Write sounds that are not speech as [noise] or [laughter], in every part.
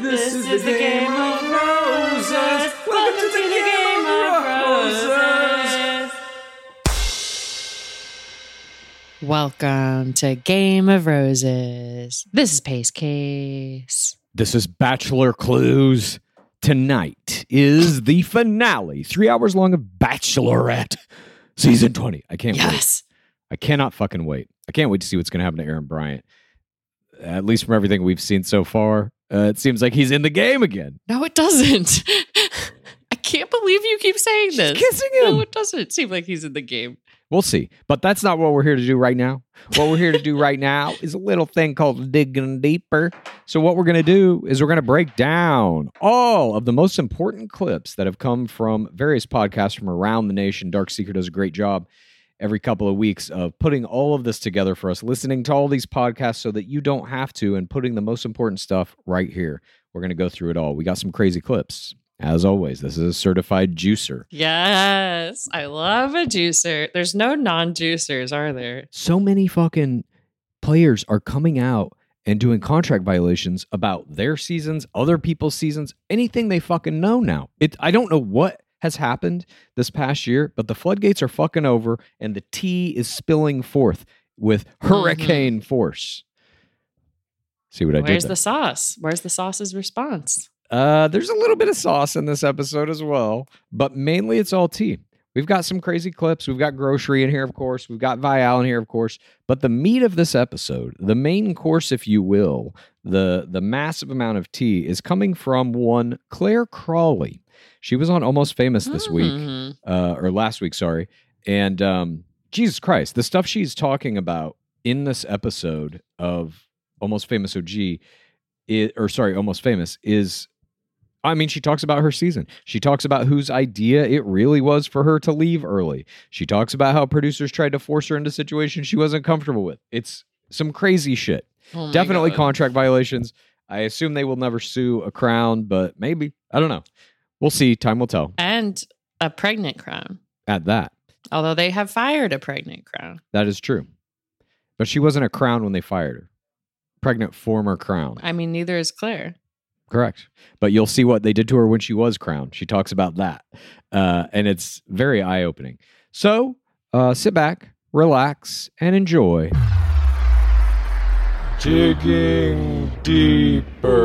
This is the game of roses. Welcome to the game of roses. Welcome to Game of Roses. This is Pace Case. This is Bachelor Clues. Tonight is the finale, three hours long of Bachelorette season 20. I can't wait. Yes. I cannot fucking wait. I can't wait to see what's going to happen to Aaron Bryant. At least from everything we've seen so far, uh, it seems like he's in the game again. No, it doesn't. [laughs] I can't believe you keep saying She's this. kissing him. No, it doesn't seem like he's in the game. We'll see. But that's not what we're here to do right now. What we're here to do [laughs] right now is a little thing called digging deeper. So, what we're going to do is we're going to break down all of the most important clips that have come from various podcasts from around the nation. Dark Seeker does a great job every couple of weeks of putting all of this together for us, listening to all these podcasts so that you don't have to, and putting the most important stuff right here. We're going to go through it all. We got some crazy clips. As always, this is a certified juicer. Yes, I love a juicer. There's no non juicers, are there? so many fucking players are coming out and doing contract violations about their seasons, other people's seasons, anything they fucking know now. It I don't know what has happened this past year, but the floodgates are fucking over and the tea is spilling forth with hurricane force. See what I Where's did? the sauce? Where's the sauce's response? Uh, there's a little bit of sauce in this episode as well, but mainly it's all tea. We've got some crazy clips. We've got grocery in here, of course. We've got Viall in here, of course. But the meat of this episode, the main course, if you will, the the massive amount of tea is coming from one Clare Crawley. She was on Almost Famous this week, Mhm. uh, or last week, sorry. And um, Jesus Christ, the stuff she's talking about in this episode of Almost Famous OG, i or sorry, Almost Famous, is I mean, she talks about her season. She talks about whose idea it really was for her to leave early. She talks about how producers tried to force her into situations she wasn't comfortable with. It's some crazy shit. Oh Definitely God. contract violations. I assume they will never sue a crown, but maybe. I don't know. We'll see. Time will tell. and a pregnant crown. At that, Although they have fired a pregnant crown. that is true. But she wasn't a crown when they fired her. Pregnant former crown. I mean, neither is Clare. Correct. But you'll see what they did to her when she was crowned. She talks about that. Uh, and it's very eye opening. So uh, sit back, relax, and enjoy. Digging deeper.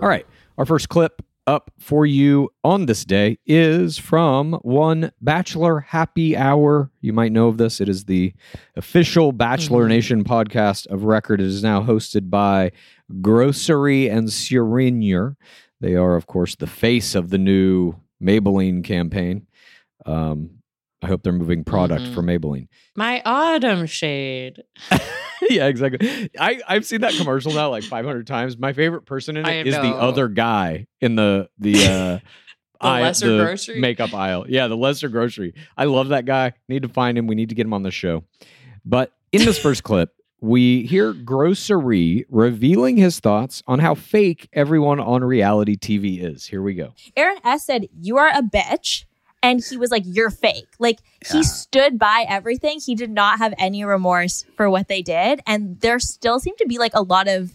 All right. Our first clip up for you on this day is from one Bachelor Happy Hour. You might know of this. It is the official Bachelor Mhm. Nation podcast of record. It is now hosted by Grocery and Serenior. They are, of course, the face of the new Maybelline campaign. Um, I hope they're moving product Mhm. for Maybelline. My autumn shade. [laughs] [laughs] yeah, exactly. I, I've seen that commercial now like 500 times. My favorite person in it is the other guy in the the [laughs] uh The aisle- lesser the grocery? makeup aisle. Yeah, the lesser grocery. I love that guy. Need to find him. We need to get him on the show. But in this first [laughs] clip, we hear Grocery revealing his thoughts on how fake everyone on reality TV is. Here we go. Aaron S said, You are a bitch. And he was like, You're fake. Like Yeah. he stood by everything. He did not have any remorse for what they did. And there still seemed to be like a lot of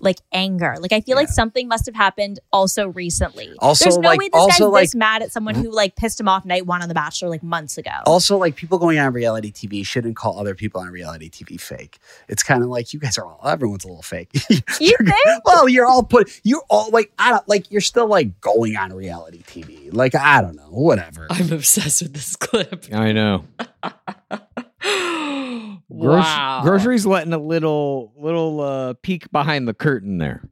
like anger. Like I feel like something must have happened also recently. Also, There's no like- way this also, guy's like- this mad at someone who like pissed him off night one on The Bachelor like months ago. Also, like people going on reality TV shouldn't call other people on reality TV fake. It's kind of like you guys are all everyone's a little fake. [laughs] you think? well, you're all put you're all like I don't like you're still like going on reality TV. Like I don't know, whatever. I'm obsessed with this clip. I know. [laughs] Groc- wow. Grocery's letting a little little uh, peek behind the curtain there,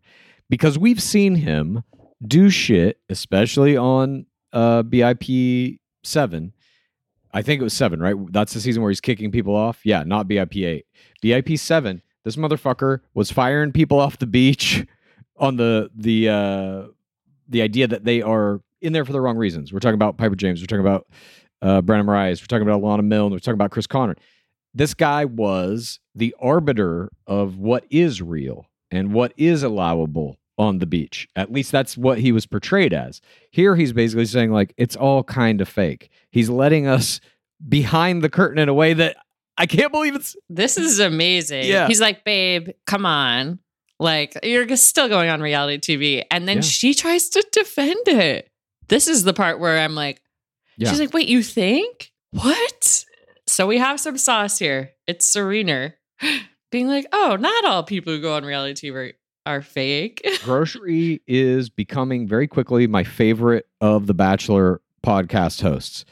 because we've seen him do shit, especially on uh, BIP seven. I think it was seven, right? That's the season where he's kicking people off. Yeah, not BIP eight. BIP seven. This motherfucker was firing people off the beach on the the uh, the idea that they are in there for the wrong reasons. We're talking about Piper James. We're talking about uh, Brennan Rice. We're talking about Alana Milne. We're talking about Chris Conran. This guy was the arbiter of what is real and what is allowable on the beach. At least that's what he was portrayed as. Here he's basically saying like it's all kind of fake. He's letting us behind the curtain in a way that I can't believe it's This is amazing. Yeah. He's like, babe, come on. Like, you're still going on reality TV. And then Yeah. she tries to defend it. This is the part where I'm like, Yeah. she's like, wait, you think? What? So we have some sauce here. It's Serena [gasps] being like, oh, not all people who go on reality TV are fake. [laughs] Grocery is becoming very quickly my favorite of the Bachelor podcast hosts.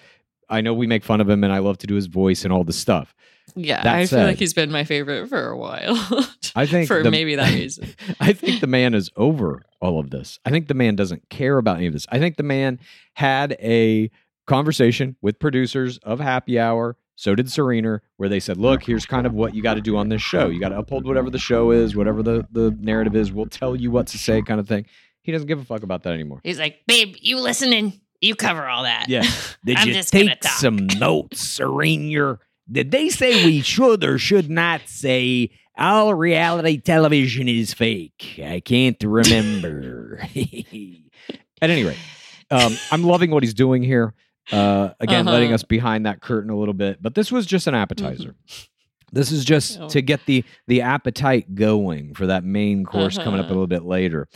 I know we make fun of him and I love to do his voice and all this stuff. yeah, That I feel like he's been my favorite for a while. [laughs] I think for the- maybe that reason. [laughs] I think the man is over all of this. I think the man doesn't care about any of this. I think the man had a conversation with producers of Happy Hour. So did Serena, where they said, "Look, here's kind of what you got to do on this show. You got to uphold whatever the show is, whatever the the narrative is. We'll tell you what to say, kind of thing." He doesn't give a fuck about that anymore. He's like, babe, you listening? You cover all that. Yeah. [laughs] Did I'm you just gonna take talk. some notes, Serena? Did they say we should or should not say all reality television is fake? I can't remember. [laughs] At any rate, um, I'm loving what he's doing here. Uh, again, letting Uh-huh. us behind that curtain a little bit. But this was just an appetizer. This is just Oh. to get the the appetite going for that main course coming up a Uh-huh. little bit later.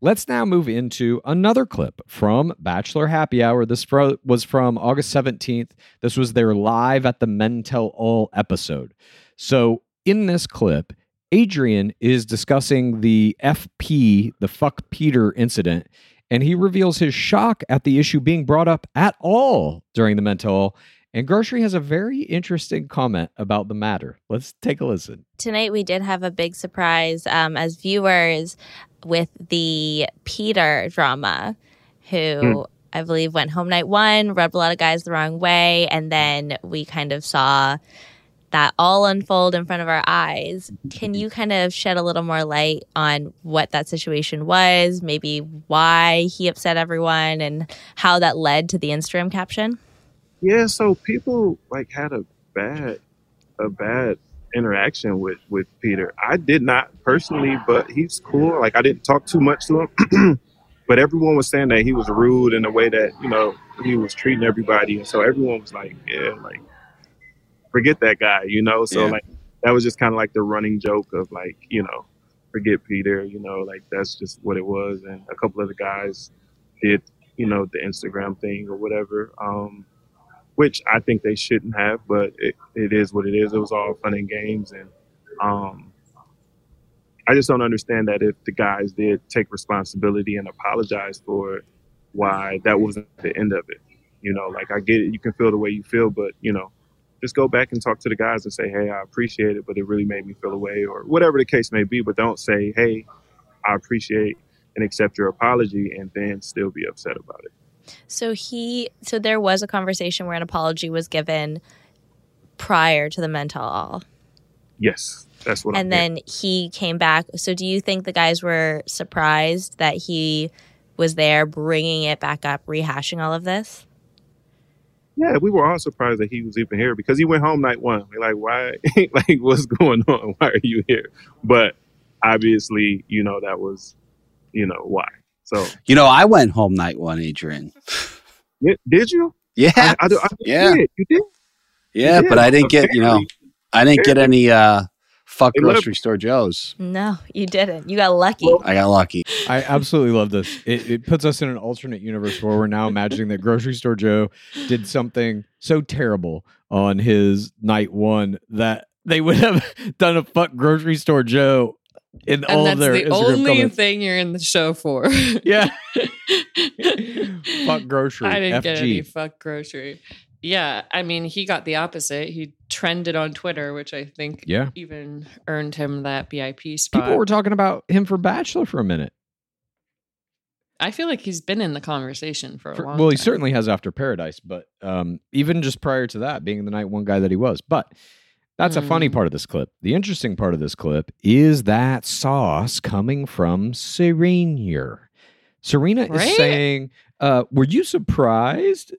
Let's now move into another clip from Bachelor Happy Hour. This was from August 17th. This was their live at the Men Tell All episode. So, in this clip, Adrian is discussing the FP, the fuck Peter incident, and he reveals his shock at the issue being brought up at all during the mental. And Grocery has a very interesting comment about the matter. Let's take a listen. tonight we did have a big surprise um, as viewers with the Peter drama, who I believe went home night one, rubbed a lot of guys the wrong way, and then we kind of saw that all unfold in front of our eyes. Can you kind of shed a little more light on what that situation was, maybe why he upset everyone, and how that led to the Instagram caption? Yeah, so people like had a bad a bad interaction with with Peter. I did not personally, but he's cool. Like I didn't talk too much to him. [clears throat] but everyone was saying that he was rude in the way that, you know, he was treating everybody. And so everyone was like, Yeah, like forget that guy, you know? So Yeah. like that was just kinda like the running joke of like, you know, forget Peter, you know, like that's just what it was. And a couple of the guys did, you know, the Instagram thing or whatever. Um which I think they shouldn't have, but it, it is what it is. It was all fun and games, and um, I just don't understand that if the guys did take responsibility and apologize for it, why that wasn't the end of it. You know, like I get it, you can feel the way you feel, but you know, just go back and talk to the guys and say, "Hey, I appreciate it, but it really made me feel away," or whatever the case may be. But don't say, "Hey, I appreciate and accept your apology," and then still be upset about it. So he, so there was a conversation where an apology was given prior to the Men Tell All, Yes, that's what. I'm and then he came back. So do you think the guys were surprised that he was there, bringing it back up, rehashing all of this? Yeah, we were all surprised that he was even here because he went home night one. We're like, why? [laughs] like, what's going on? [laughs] Why are you here? But obviously, you know, that was, you know, why. So, You know, I went home night one, Adrian. yeah, did you? Yeah, I, I, I Yeah. did. You did? yeah, did. but I didn't get you know, I didn't get any uh fuck Hey, look. grocery store Joes. No, you didn't. You got lucky. Well- I got lucky. I absolutely love this. It, it puts us in an alternate universe where we're now imagining that Grocery Store Joe did something so terrible on his night one that they would have [laughs] done a fuck Grocery Store Joe in all and of that's their the Instagram only comments. thing you're in the show for. Yeah. [laughs] fuck grocery. I didn't FG. get any fuck grocery. Yeah, I mean, he got the opposite. He trended on Twitter, which I think Yeah. even earned him that VIP spot. People were talking about him for Bachelor for a minute. I feel like he's been in the conversation for a For- long well, he time. certainly has after Paradise, but um, even just prior to that, being the night one guy that he was. But that's a funny Mm. part of this clip. The interesting part of this clip is that sauce coming from Serena. Serena Right? is saying, uh, "Were you surprised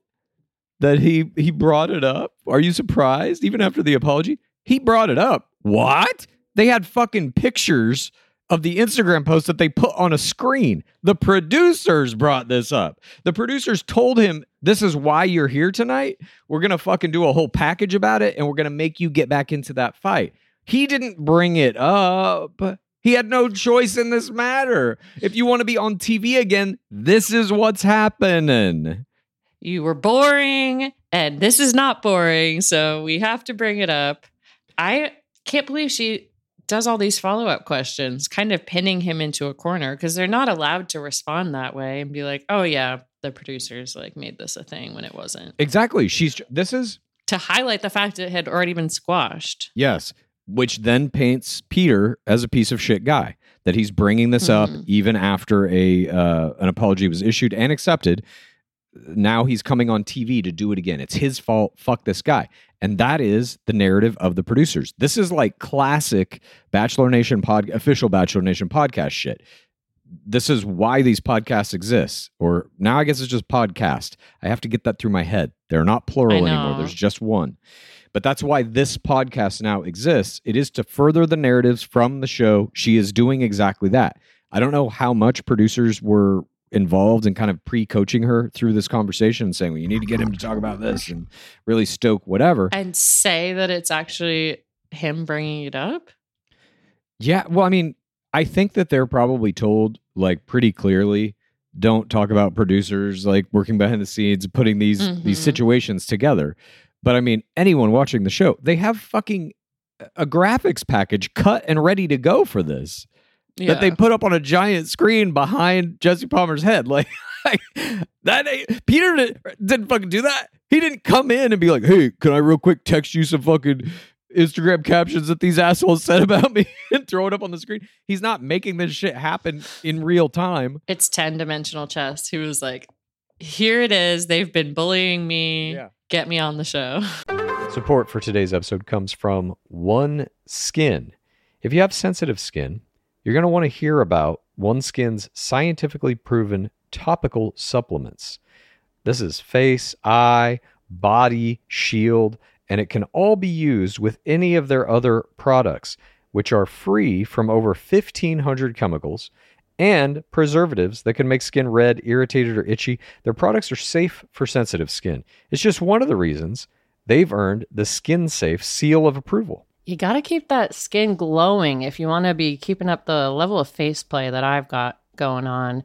that he he brought it up? Are you surprised even after the apology? He brought it up. What? They had fucking pictures." Of the Instagram post that they put on a screen. The producers brought this up. The producers told him, This is why you're here tonight. We're going to fucking do a whole package about it and we're going to make you get back into that fight. He didn't bring it up. He had no choice in this matter. If you want to be on TV again, this is what's happening. You were boring and this is not boring so we have to bring it up i can't believe she does all these follow-up questions kind of pinning him into a corner because they're not allowed to respond that way and be like oh yeah the producers like made this a thing when it wasn't Exactly. She's this is to highlight the fact it had already been squashed Yes, which then paints Peter as a piece of shit guy. That he's bringing this up Mhm. even after a uh, an apology was issued and accepted. Now he's coming on TV to do it again. It's his fault. Fuck this guy. And that is the narrative of the producers. This is like classic Bachelor Nation pod official Bachelor Nation podcast shit. This is why these podcasts exist. Or now I guess it's just podcast. I have to get that through my head. They're not plural anymore. There's just one. But that's why this podcast now exists. It is to further the narratives from the show. She is doing exactly that. I don't know how much producers were involved and kind of pre-coaching her through this conversation and saying, well, you need to get him to talk about this and really stoke whatever. and say that it's actually him bringing it up Yeah, well, I mean, I think that they're probably told like pretty clearly don't talk about producers like working behind the scenes putting these these Mhm. situations together. But I mean, anyone watching the show, they have fucking a graphics package cut and ready to go for this that they put up on a giant screen behind Jesse Palmer's head. Like, [laughs] like, that ain't, Peter didn't, didn't fucking do that. He didn't come in and be like, "Hey, can I real quick text you some fucking Instagram captions that these assholes said about me [laughs] and throw it up on the screen?" He's not making this shit happen in real time. it's 10 dimensional chess he was like here it is they've been bullying me Yeah. get me on the show Support for today's episode comes from One Skin. If you have sensitive skin, you're going to want to hear about OneSkin's scientifically proven topical supplements. This is face, eye, body, shield, and it can all be used with any of their other products, which are free from over 1,500 chemicals and preservatives that can make skin red, irritated, or itchy. Their products are safe for sensitive skin. It's just one of the reasons they've earned the Skin Safe seal of approval. You got to keep that skin glowing if you want to be keeping up the level of face play that I've got going on.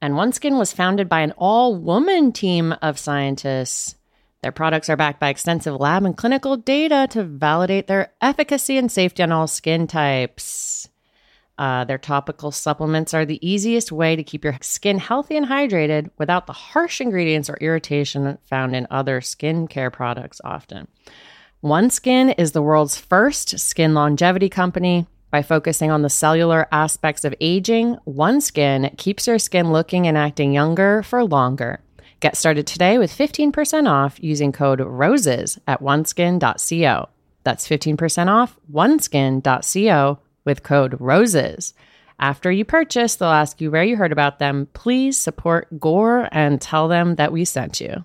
And OneSkin was founded by an all woman team of scientists. Their products are backed by extensive lab and clinical data to validate their efficacy and safety on all skin types. Uh, their topical supplements are the easiest way to keep your skin healthy and hydrated without the harsh ingredients or irritation found in other skincare products often. OneSkin is the world's first skin longevity company. By focusing on the cellular aspects of aging, OneSkin keeps your skin looking and acting younger for longer. Get started today with 15% off using code ROSES at oneskin.co. That's 15% off oneskin.co with code ROSES. After you purchase, they'll ask you where you heard about them. Please support Gore and tell them that we sent you.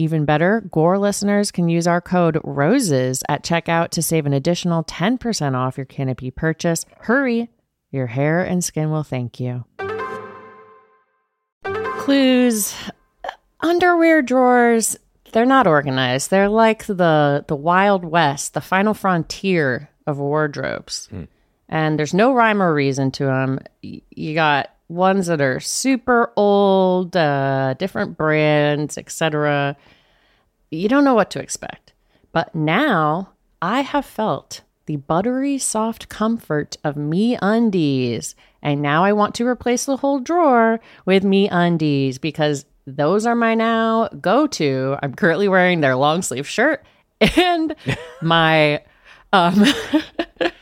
Even better, Gore listeners can use our code ROSES at checkout to save an additional 10% off your Canopy purchase. Hurry, your hair and skin will thank you. Clues underwear drawers, they're not organized. They're like the the Wild West, the final frontier of wardrobes. Hmm. And there's no rhyme or reason to them. You got ones that are super old, uh, different brands, etc. You don't know what to expect. But now I have felt the buttery soft comfort of Me Undies. And now I want to replace the whole drawer with Me Undies because those are my now go to. I'm currently wearing their long sleeve shirt and [laughs] my um, [laughs]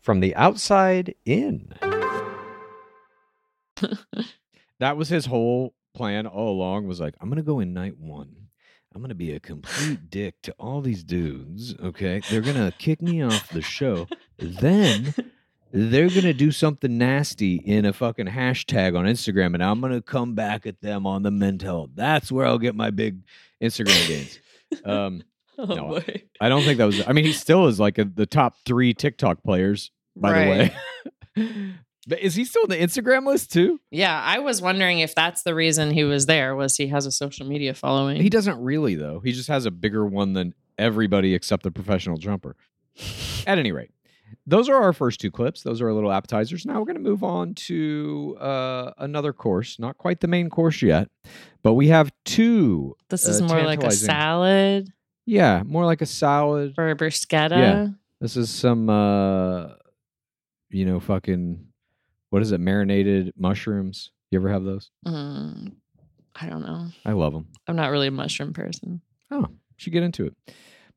from the outside in. that was his whole plan all along was like, I'm going to go in night one. I'm going to be a complete dick to all these dudes. Okay. They're going to kick me off the show. Then they're going to do something nasty in a fucking hashtag on Instagram, and I'm going to come back at them on the mental. That's where I'll get my big Instagram gains. Um, [laughs] Oh No, boy. I don't think that was. I mean, he still is like a, the top three TikTok players, by Right. the way. but [laughs] is he still on the Instagram list too? Yeah, I was wondering if that's the reason he was there was he has a social media following. He doesn't really though. He just has a bigger one than everybody except the professional jumper. At any rate, those are our first two clips. Those are our little appetizers. Now we're going to move on to uh, another course. Not quite the main course yet, but we have two. This uh, is more like a salad Yeah, more like a salad. for a bruschetta. Yeah. This is some, uh, you know, fucking, what is it? Marinated mushrooms. You ever have those? Mm, I don't know. I love them. I'm not really a mushroom person. Oh, should get into it.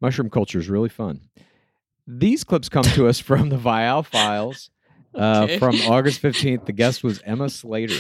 Mushroom culture is really fun. These clips come to us from the Viall Files [laughs] uh, Okay. from August 15th. The guest was Emma Slater.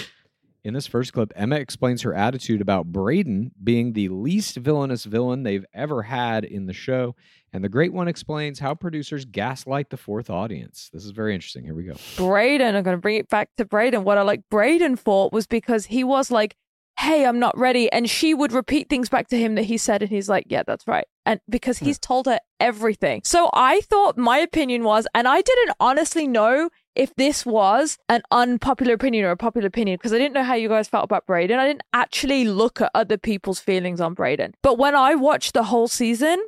In this first clip, Emma explains her attitude about Brayden being the least villainous villain they've ever had in the show. And the Great One explains how producers gaslight the fourth audience. This is very interesting. Here we go. Brayden, I'm going to bring it back to Brayden. What I like Braden for was because he was like, hey, I'm not ready. And she would repeat things back to him that he said. And he's like, yeah, that's right. And because he's told her everything. So I thought my opinion was, and I didn't honestly know if this was an unpopular opinion or a popular opinion because I didn't know how you guys felt about Brayden. I didn't actually look at other people's feelings on Brayden. But when I watched the whole season,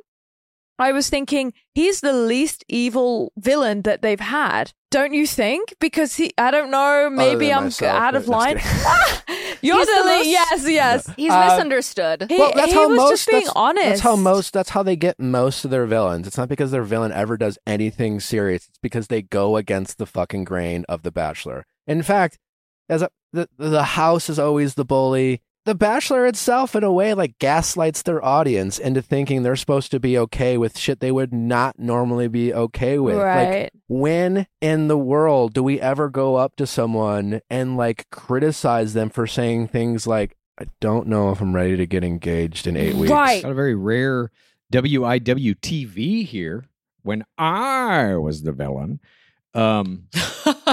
I was thinking he's the least evil villain that they've had. Don't you think? Because he, I don't know, maybe I'm myself, out of line. just [laughs] You're He's the, the le- most- yes, yes. He's Uh, misunderstood. He, well, that's he how was most. just being that's, honest. That's how most. That's how they get most of their villains. It's not because their villain ever does anything serious. It's because they go against the fucking grain of the Bachelor. In fact, as a, the the house is always the bully. The Bachelor itself, in a way, like gaslights their audience into thinking they're supposed to be okay with shit they would not normally be okay with. Like, Right. when in the world do we ever go up to someone and like criticize them for saying things like, I don't know if I'm ready to get engaged in eight weeks. Right. Got a very rare WIW TV here when I was the villain. Um,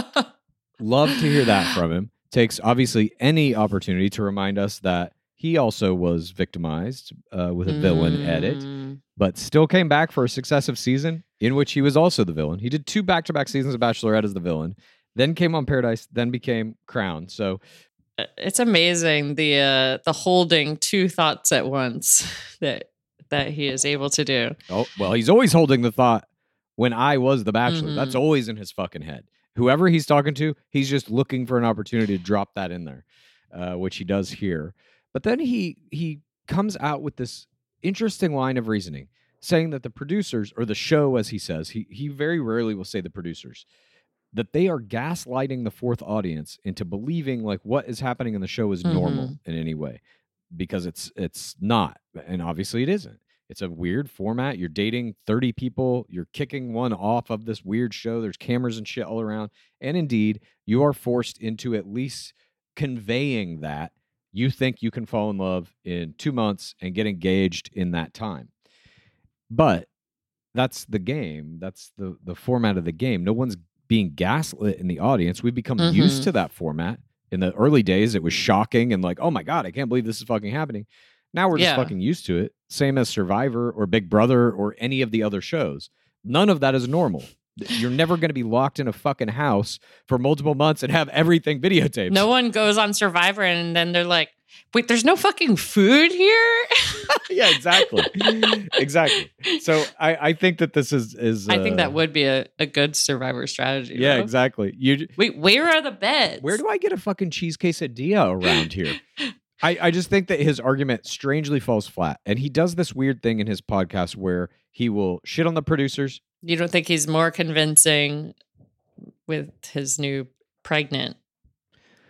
[laughs] love to hear that from him. Takes obviously any opportunity to remind us that he also was victimized uh, with a villain edit, Mm. but still came back for a successive season in which he was also the villain. He did two back to back seasons of Bachelorette as the villain, then came on Paradise, then became Crown. So It's amazing the uh, the holding two thoughts at once [laughs] that that he is able to do. Oh, well, he's always holding the thought when I was the bachelor. That's Mhm. always in his fucking head. Whoever he's talking to, he's just looking for an opportunity to drop that in there, uh, which he does here. But then he he comes out with this interesting line of reasoning, saying that the producers or the show, as he says, he he very rarely will say the producers, that they are gaslighting the fourth audience into believing like what is happening in the show is normal in any way, because it's it's not, and obviously it isn't. It's a weird format. You're dating 30 people. You're kicking one off of this weird show. There's cameras and shit all around. And indeed, you are forced into at least conveying that you think you can fall in love in two months and get engaged in that time. But that's the game. That's the the format of the game. No one's being gaslit in the audience. We've become used Mhm. to that format. In the early days, it was shocking and like, oh my God, I can't believe this is fucking happening. Now we're just Yeah. fucking used to it. Same as Survivor or Big Brother or any of the other shows. None of that is normal. You're never going to be locked in a fucking house for multiple months and have everything videotaped. No one goes on Survivor and then they're like, "Wait, there's no fucking food here." [laughs] yeah, exactly, exactly. So I, I think that this is is. I think uh, that would be a, a good Survivor strategy. Yeah, though. exactly. You Wait, where are the beds? Where do I get a fucking cheese quesadilla around here? [laughs] I, I just think that his argument strangely falls flat. And he does this weird thing in his podcast where he will shit on the producers. You don't think he's more convincing with his new pregnant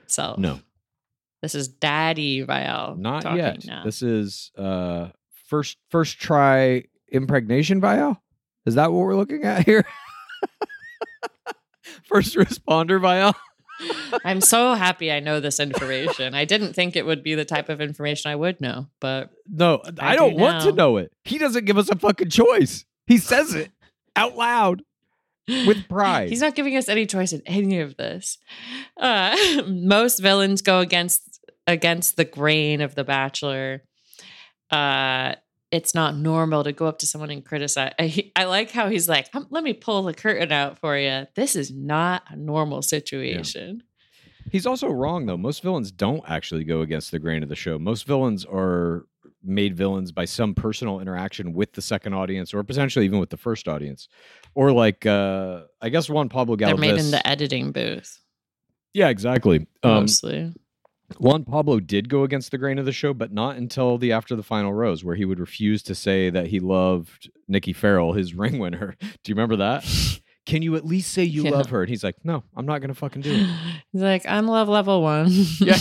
self? No, This is Daddy Viall. not talking yet. Now. This is uh first first try impregnation vial. Is that what we're looking at here? [laughs] first responder vial. I'm so happy I know this information. I didn't think it would be the type of information I would know, but No, I, I don't do want to know it. He doesn't give us a fucking choice. He says it out loud with pride. He's not giving us any choice in any of this. Uh, [laughs] most villains go against against the grain of The Bachelor. Uh, it's not normal to go up to someone and criticize. I, I like how he's like, "Um, "Let me pull the curtain out for you. This is not a normal situation." He's also wrong though. Most villains don't actually go against the grain of the show. Most villains are made villains by some personal interaction with the second audience, or potentially even with the first audience, or like uh, I guess Juan Pablo They're made in the editing booth yeah, exactly. Um, mostly. Juan Pablo did go against the grain of the show, but not until the after the final rose, where he would refuse to say that he loved Nikki Ferrell, his [laughs] ring winner. Do you remember that? [laughs] Can you at least say you Yeah. love her? And he's like, No, I'm not gonna fucking do it. [sighs] He's like, I'm love level one. [laughs] yeah,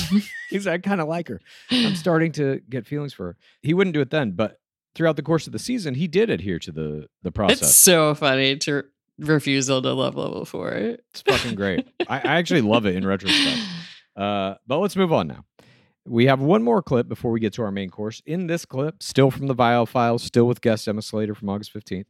he's like, I kind of like her. I'm starting to get feelings for her. He wouldn't do it then, but throughout the course of the season, he did adhere to the the process. It's so funny to refusal to love level four. It's fucking great. I, I actually love it in retrospect. Uh, but let's move on now. We have one more clip before we get to our main course. In this clip, still from the Viall Files, still with guest Emma Slater from August 15th,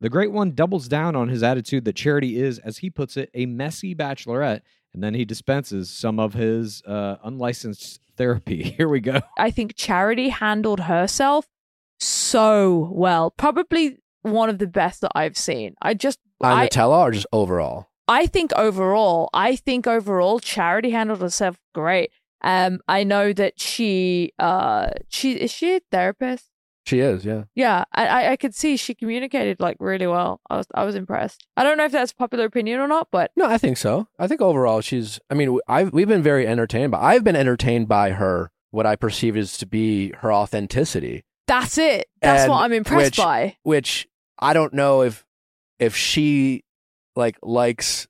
the Great One doubles down on his attitude that Charity is, as he puts it, a messy bachelorette, and then he dispenses some of his uh, unlicensed therapy. [laughs] Here we go. I think Charity handled herself so well. Probably one of the best that I've seen. I just On I, Nutella or just overall? I think overall, I think overall Charity handled herself great. Um I know that she uh she is she a therapist? She is, yeah. Yeah, I, I could see she communicated like really well. I was I was impressed. I don't know if that's popular opinion or not, but No, I think so. I think overall she's. I mean, I've we've been very entertained, but I've been entertained by her. What I perceive is to be her authenticity, that's it. That's And what I'm impressed which- by. which I don't know if if she like likes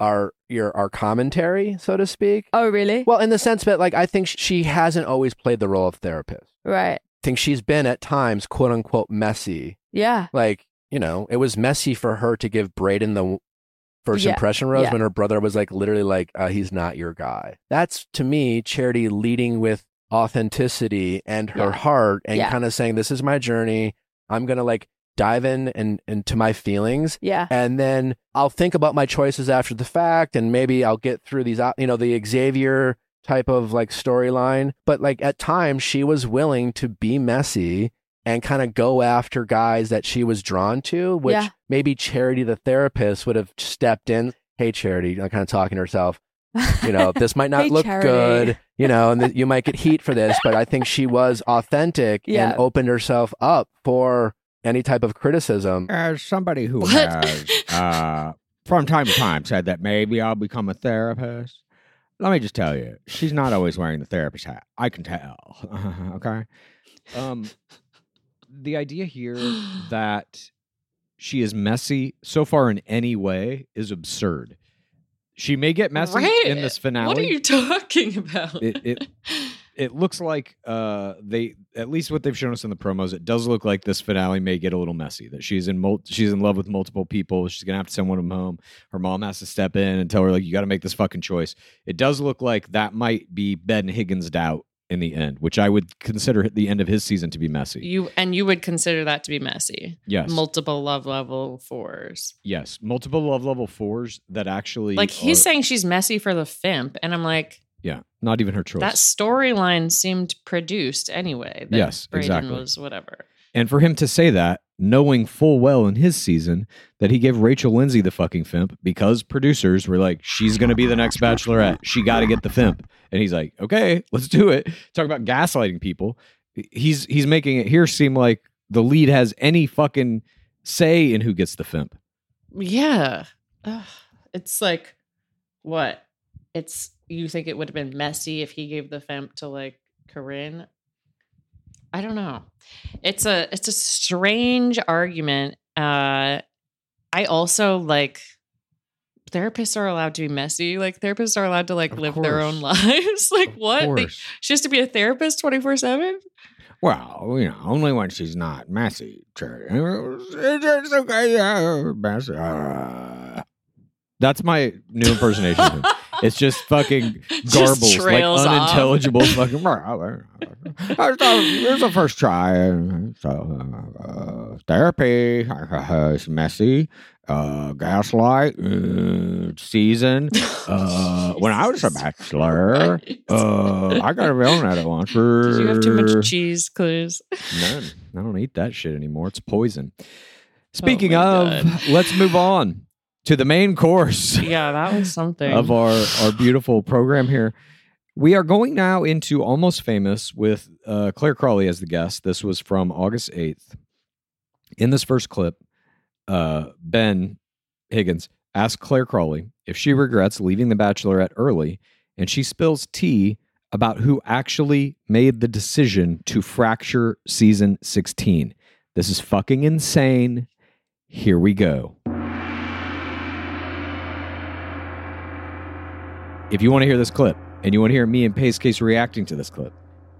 our your our commentary, so to speak. Oh, really? Well, in the sense that like I think she hasn't always played the role of therapist. Right. I think she's been at times quote unquote messy. Yeah. Like you know, it was messy for her to give Brayden the first Yeah, impression rose yeah. when her brother was like literally like uh, he's not your guy. That's to me charity leading with authenticity and her Yeah. heart and kind of saying this is my journey. I'm going to like dive in and into my feelings Yeah. and then I'll think about my choices after the fact and maybe I'll get through these out you know the Xavier type of like storyline but like at times she was willing to be messy and kind of go after guys that she was drawn to which Yeah. maybe Charity the therapist would have stepped in hey Charity kind of talking to herself you know this might [laughs] not Hey, look Charity. good you know and th- [laughs] you might get heat for this but I think she was authentic Yeah. and opened herself up for any type of criticism As somebody who has, uh, from time to time, said that maybe I'll become a therapist, let me just tell you, she's not always wearing the therapist hat. I can tell. [laughs] okay. Um, the idea here [gasps] that she is messy so far in any way is absurd. She may get messy Right. in this finale. What are you talking about? It- it- [laughs] it looks like uh they at least what they've shown us in the promos it does look like this finale may get a little messy that she's in mul- she's in love with multiple people she's gonna have to send one of them home her mom has to step in and tell her like you got to make this fucking choice it does look like that might be ben higgins doubt in the end which i would consider the end of his season to be messy you and you would consider that to be messy. yes Multiple love level fours. yes multiple love level fours that actually Like he's are- saying she's messy for the Fimp, and I'm like, yeah not even her choice that storyline seemed produced anyway. that Yes, Brayden exactly. Was whatever. And for him to say that, knowing full well in his season that he gave Rachel Lindsay the fucking Fimp because producers were like, she's going to be the next bachelorette. She got to get the Fimp. And he's like, okay, let's do it. Talk about gaslighting people. He's he's making it here seem like the lead has any fucking say in who gets the Fimp. Yeah. Ugh. It's like what? It's you think it would have been messy if he gave the femp to like Corinne? I don't know. It's a it's a strange argument. Uh I also like therapists are allowed to be messy. Like therapists are allowed to like Of live their own lives. [laughs] like what? They- she has to be a therapist 24/7? Well, you know, only when she's not messy. Cherry. It's okay. Yeah, messy. Uh, That's my new impersonation. [laughs] It's just fucking [laughs] Just garbles, like trails off. unintelligible [laughs] fucking. Here's the first try. So, uh, therapy. It's messy. Uh, gaslight. Uh, season. [laughs] Uh, when I was a bachelor, uh, I got a at it once. Did you have too much cheese clues? None. I don't eat that shit anymore. It's poison. Speaking my of, God. let's move on to the main course [laughs] yeah, that was something. of our, our beautiful program here. We are going now into Almost Famous with uh, Clare Crawley as the guest. This was from August 8th. In this first clip, uh, Ben Higgins asks Clare Crawley if she regrets leaving The Bachelorette early, and she spills tea about who actually made the decision to fracture season 16. This is fucking insane. Here we go. If you want to hear this clip, and you want to hear me and Pace Case reacting to this clip,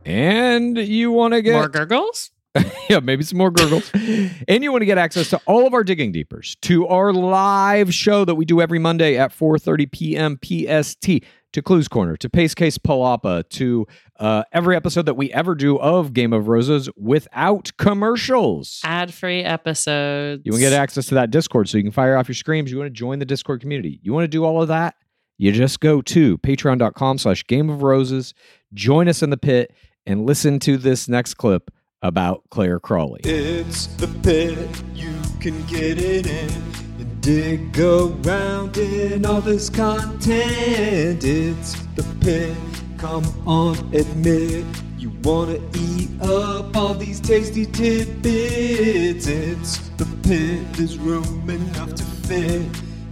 and you want to get More gurgles? [laughs] yeah, maybe some more gurgles. and you want to get access to all of our digging deepers, to our live show that we do every Monday at 4:30 p.m. PST, to Clues Corner, to Pace Case Palapa, to uh, every episode that we ever do of Game of Roses without commercials. Ad free episodes. You want to get access to that Discord so you can fire off your screams. You want to join the Discord community. You want to do all of that? You just go to patreon.com slash game of roses, join us in the pit, and listen to this next clip about Clare Crawley. It's the pit, you can get it in and dig around in all this content. It's the pit, come on, admit you wanna eat up all these tasty tidbits. It's the pit, there's room enough to fit